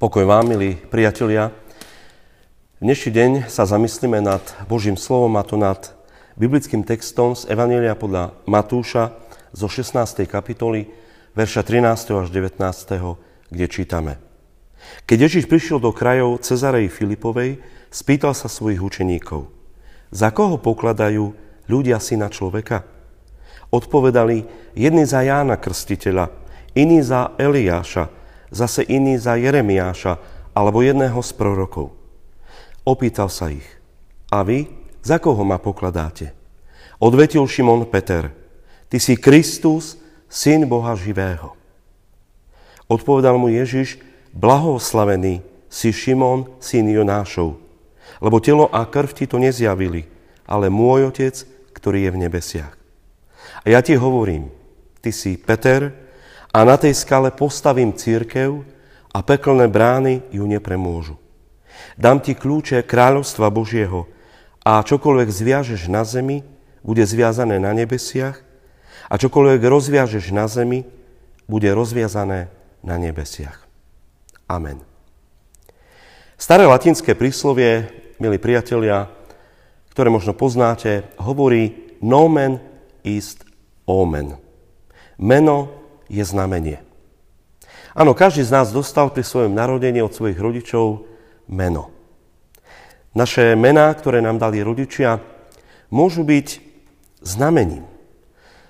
Pokoj vám, milí priatelia. V dnešný deň sa zamyslíme nad Božím slovom a to nad biblickým textom z Evanielia podľa Matúša zo 16. kapitoly, verša 13. až 19., kde čítame. Keď Ježiš prišiel do krajov Cezarej Filipovej, spýtal sa svojich učeníkov, za koho pokladajú ľudia syna človeka? Odpovedali, jedni za Jána Krstiteľa, iní za Eliáša, zase iný za Jeremiáša alebo jedného z prorokov. Opýtal sa ich, a vy, za koho ma pokladáte? Odvetil Šimon Peter, ty si Kristus, syn Boha živého. Odpovedal mu Ježiš, blahoslavený si Šimon, syn Jonášov, lebo telo a krv ti to nezjavili, ale môj Otec, ktorý je v nebesiach. A ja ti hovorím, ty si Peter, a na tej skale postavím církev a peklné brány ju nepremôžu. Dám ti kľúče kráľovstva Božieho a čokoľvek zviažeš na zemi, bude zviazané na nebesiach a čokoľvek rozviažeš na zemi, bude rozviazané na nebesiach. Amen. Staré latinské príslovie, milí priatelia, ktoré možno poznáte, hovorí nomen ist omen. Meno je znamenie. Áno, každý z nás dostal pri svojom narodení od svojich rodičov meno. Naše mená, ktoré nám dali rodičia, môžu byť znamením.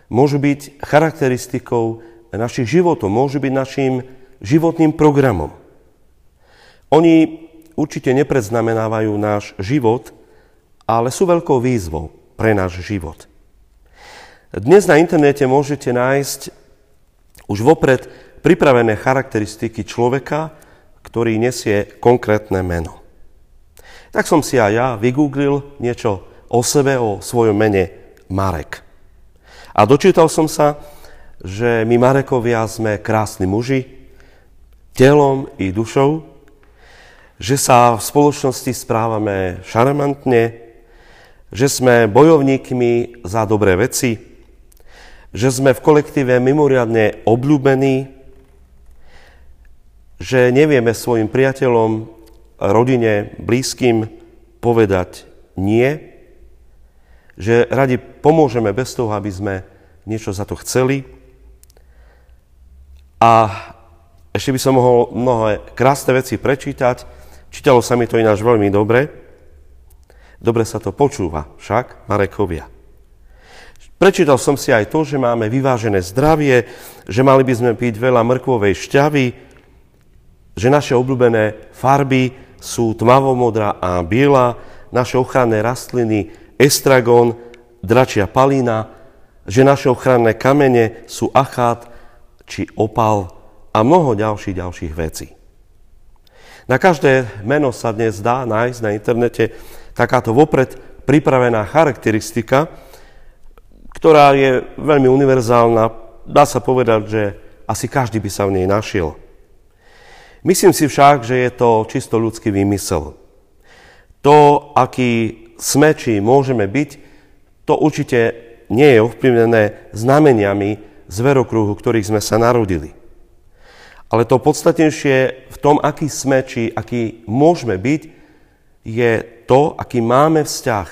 Môžu byť charakteristikou našich životov, môžu byť našim životným programom. Oni určite nepreznamenávajú náš život, ale sú veľkou výzvou pre náš život. Dnes na internete môžete nájsť už vopred pripravené charakteristiky človeka, ktorý nesie konkrétne meno. Tak som si aj ja vygooglil niečo o sebe, o svojom mene Marek. A dočítal som sa, že my Marekovia sme krásni muži, telom i dušou, že sa v spoločnosti správame šarmantne, že sme bojovníkmi za dobré veci, že sme v kolektíve mimoriadne obľúbení, že nevieme svojim priateľom, rodine, blízkym povedať nie, že radi pomôžeme bez toho, aby sme niečo za to chceli. A ešte by som mohol mnohé krásne veci prečítať. Čítalo sa mi to ináč veľmi dobre. Dobre sa to počúva však, Marekovia. Prečítal som si aj to, že máme vyvážené zdravie, že mali by sme piť veľa mrkvovej šťavy, že naše obľúbené farby sú tmavomodrá a biela, naše ochranné rastliny estragon, dračia palina, že naše ochranné kamene sú achát či opal a mnoho ďalších ďalších vecí. Na každé meno sa dnes dá nájsť na internete takáto vopred pripravená charakteristika, ktorá je veľmi univerzálna. Dá sa povedať, že asi každý by sa v nej našiel. Myslím si však, že je to čisto ľudský výmysel. To, aký sme či môžeme byť, to určite nie je ovplyvnené znameniami zverokruhu, ktorých sme sa narodili. Ale to podstatnejšie v tom, aký sme či aký môžeme byť, je to, aký máme vzťah,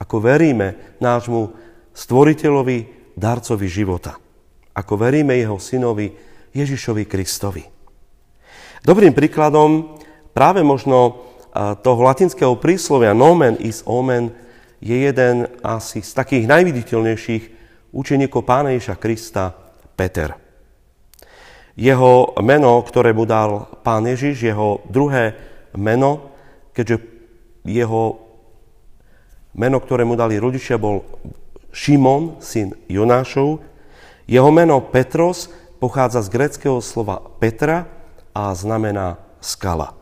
ako veríme nášmu stvoriteľovi, darcovi života. Ako veríme jeho synovi Ježišovi Kristovi. Dobrým príkladom práve možno toho latinského príslovia nomen is omen je jeden asi z takých najviditeľnejších učeníkov Pána Ježa Krista, Peter. Jeho meno, ktoré mu dal Pán Ježiš, jeho druhé meno, keďže jeho meno, ktoré mu dali rodičia, bol Šimon, syn Jonášov. Jeho meno Petros pochádza z greckého slova Petra a znamená skala.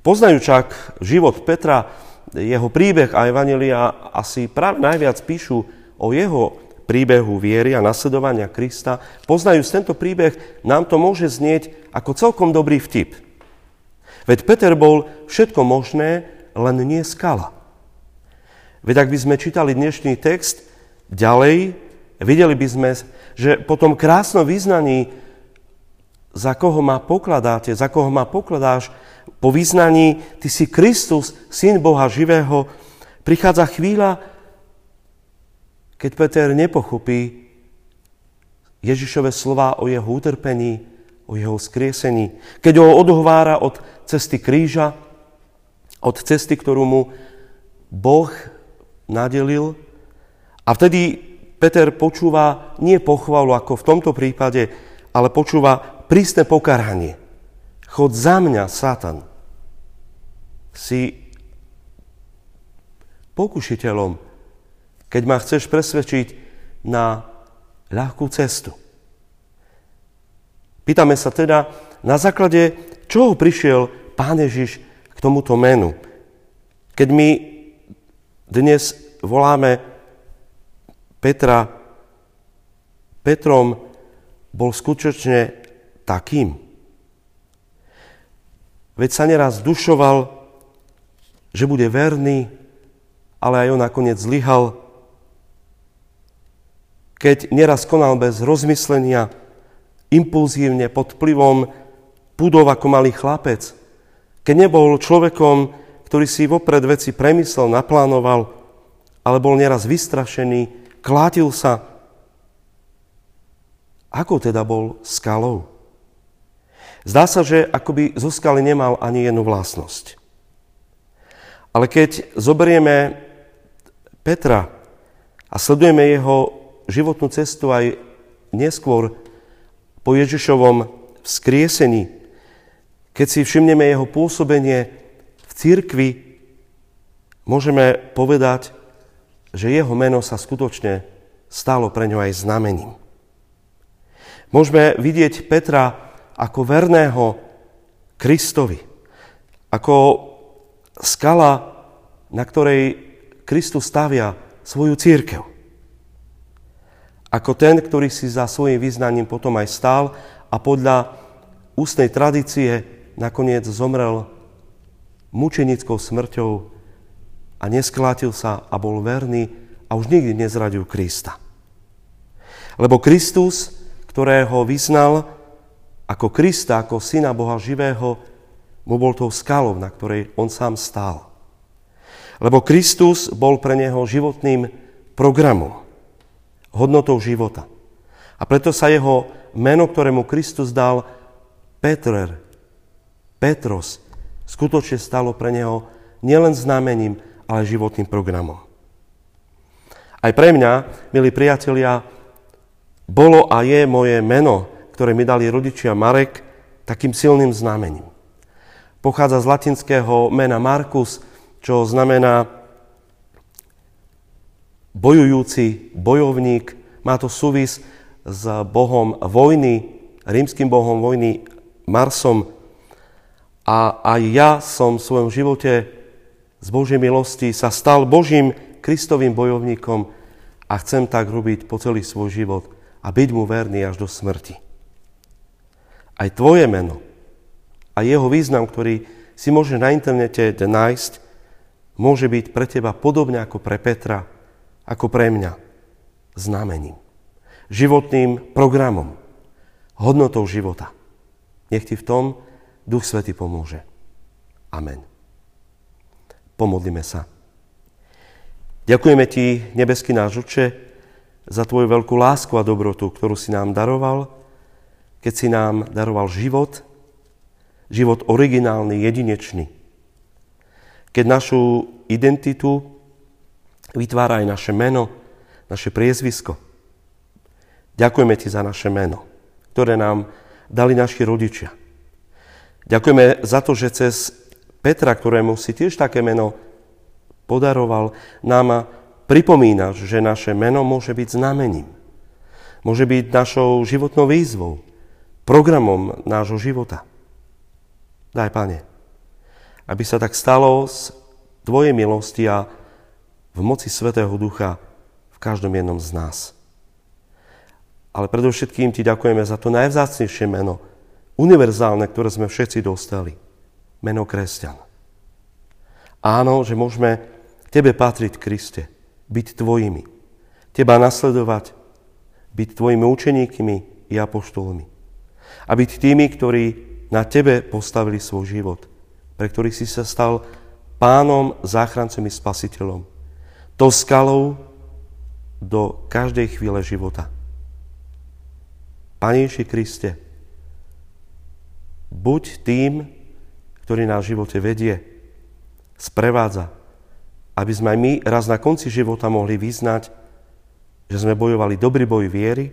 Poznajúčak život Petra, jeho príbeh a evanelia asi práve najviac píšu o jeho príbehu viery a nasledovania Krista. Poznajúc tento príbeh, nám to môže znieť ako celkom dobrý vtip. Veď Peter bol všetko možné, len nie skala. Veď ak by sme čítali dnešný text ďalej, videli by sme, že po tom krásnom význaní za koho ma pokladáte, za koho ma pokladáš, po vyznaní, ty si Kristus, syn Boha živého, prichádza chvíľa, keď Peter nepochopí Ježišove slova o jeho utrpení, o jeho skriesení, keď ho odhovára od cesty kríža, od cesty, ktorú mu Boh nadelil. A vtedy Peter počúva nie pochvalu, ako v tomto prípade, ale počúva prísne pokarhanie. Chod za mňa, Satan. Si pokušiteľom, keď ma chceš presvedčiť na ľahkú cestu. Pýtame sa teda, na základe čoho prišiel Pán Ježiš k tomuto menu. Keď my dnes voláme Petra, Petrom bol skutočne takým. Veď sa neraz dušoval, že bude verný, ale aj on nakoniec zlyhal. Keď neraz konal bez rozmyslenia, impulzívne, pod vplyvom púdov ako malý chlapec. Keď nebol človekom, ktorý si vopred veci premyslel, naplánoval, ale bol neraz vystrašený, klátil sa. Ako teda bol skalou? Zdá sa, že akoby zo skaly nemal ani jednu vlastnosť. Ale keď zoberieme Petra a sledujeme jeho životnú cestu aj neskôr po Ježišovom vzkriesení, keď si všimneme jeho pôsobenie v cirkvi, môžeme povedať, že jeho meno sa skutočne stalo pre ňo aj znamením. Môžeme vidieť Petra ako verného Kristovi. Ako skala, na ktorej Kristus stavia svoju církev. Ako ten, ktorý si za svojim vyznaním potom aj stál a podľa ústnej tradície nakoniec zomrel mučenickou smrťou a nesklátil sa a bol verný a už nikdy nezradil Krista. Lebo Kristus, ktorého vyznal, ako Krista, ako Syna Boha živého, mu bol tou skalou, na ktorej on sám stál. Lebo Kristus bol pre neho životným programom, hodnotou života. A preto sa jeho meno, ktorému Kristus dal, Petrer, Petros, skutočne stalo pre neho nielen znamením, ale životným programom. Aj pre mňa, milí priatelia, bolo a je moje meno ktoré mi dali rodičia Marek, takým silným znamením. Pochádza z latinského mena Markus, čo znamená bojujúci, bojovník. Má to súvis s bohom vojny, rímským bohom vojny Marsom. A aj ja som v svojom živote z Božej milosti sa stal Božím Kristovým bojovníkom a chcem tak robiť po celý svoj život a byť mu verný až do smrti aj tvoje meno a jeho význam, ktorý si môže na internete nájsť, môže byť pre teba podobne ako pre Petra, ako pre mňa, znamením, životným programom, hodnotou života. Nech ti v tom Duch Svety pomôže. Amen. Pomodlíme sa. Ďakujeme ti, nebeský náš Oče, za tvoju veľkú lásku a dobrotu, ktorú si nám daroval, keď si nám daroval život, život originálny, jedinečný. Keď našu identitu vytvára aj naše meno, naše priezvisko. Ďakujeme ti za naše meno, ktoré nám dali naši rodičia. Ďakujeme za to, že cez Petra, ktorému si tiež také meno podaroval, nám pripomínaš, že naše meno môže byť znamením. Môže byť našou životnou výzvou programom nášho života. Daj, Pane, aby sa tak stalo z Tvojej milosti a v moci Svetého Ducha v každom jednom z nás. Ale predovšetkým Ti ďakujeme za to najvzácnejšie meno, univerzálne, ktoré sme všetci dostali. Meno kresťan. Áno, že môžeme Tebe patriť, Kriste, byť Tvojimi, Teba nasledovať, byť Tvojimi učeníkmi i apoštolmi. A byť tými, ktorí na Tebe postavili svoj život, pre ktorých si sa stal pánom, záchrancom i spasiteľom. To skalou do každej chvíle života. Pane Ježi Kriste, buď tým, ktorý nás v živote vedie, sprevádza, aby sme aj my raz na konci života mohli vyznať, že sme bojovali dobrý boj viery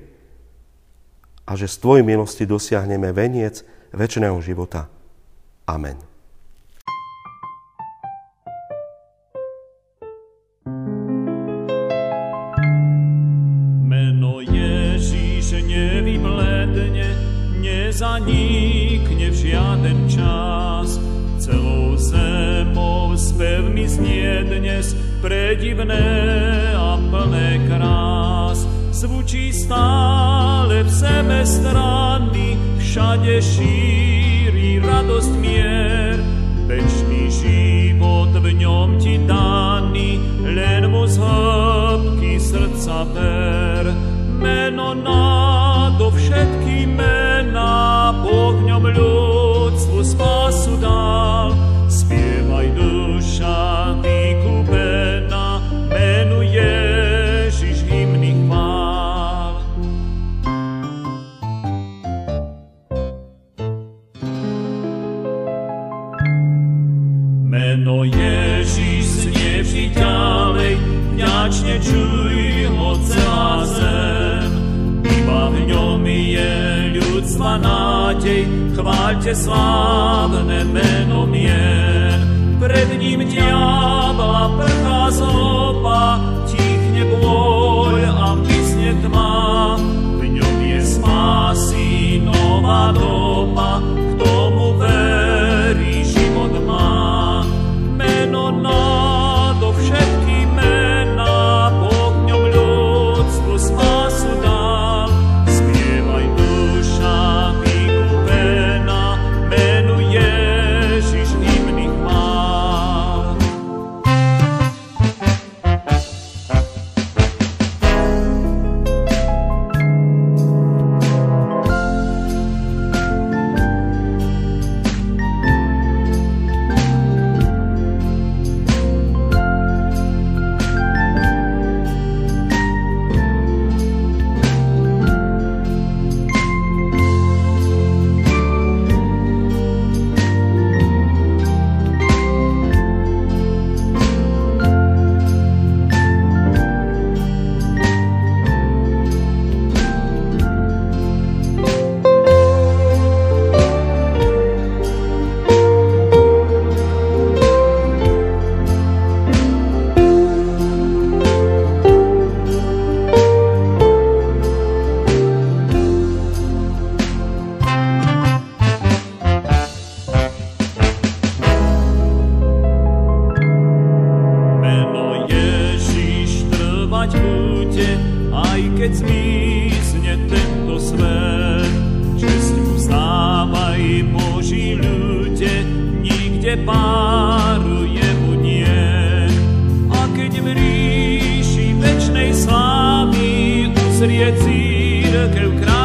a že z Tvojej milosti dosiahneme veniec väčšného života. Amen. nezanikne v znie dnes predivné a plné krás. Zvučí stále v sebe strany, všade šíri radosť mier. Večný život v ňom ti daný, len mu z hĺbky srdca ver. Meno nado všetky meno, ogňom ľudstvu chváľte slávne meno mien. Pred ním diabla prchá zloba, tichne boj a mysne tma. V ňom je spásy nová doba, vieții răgreu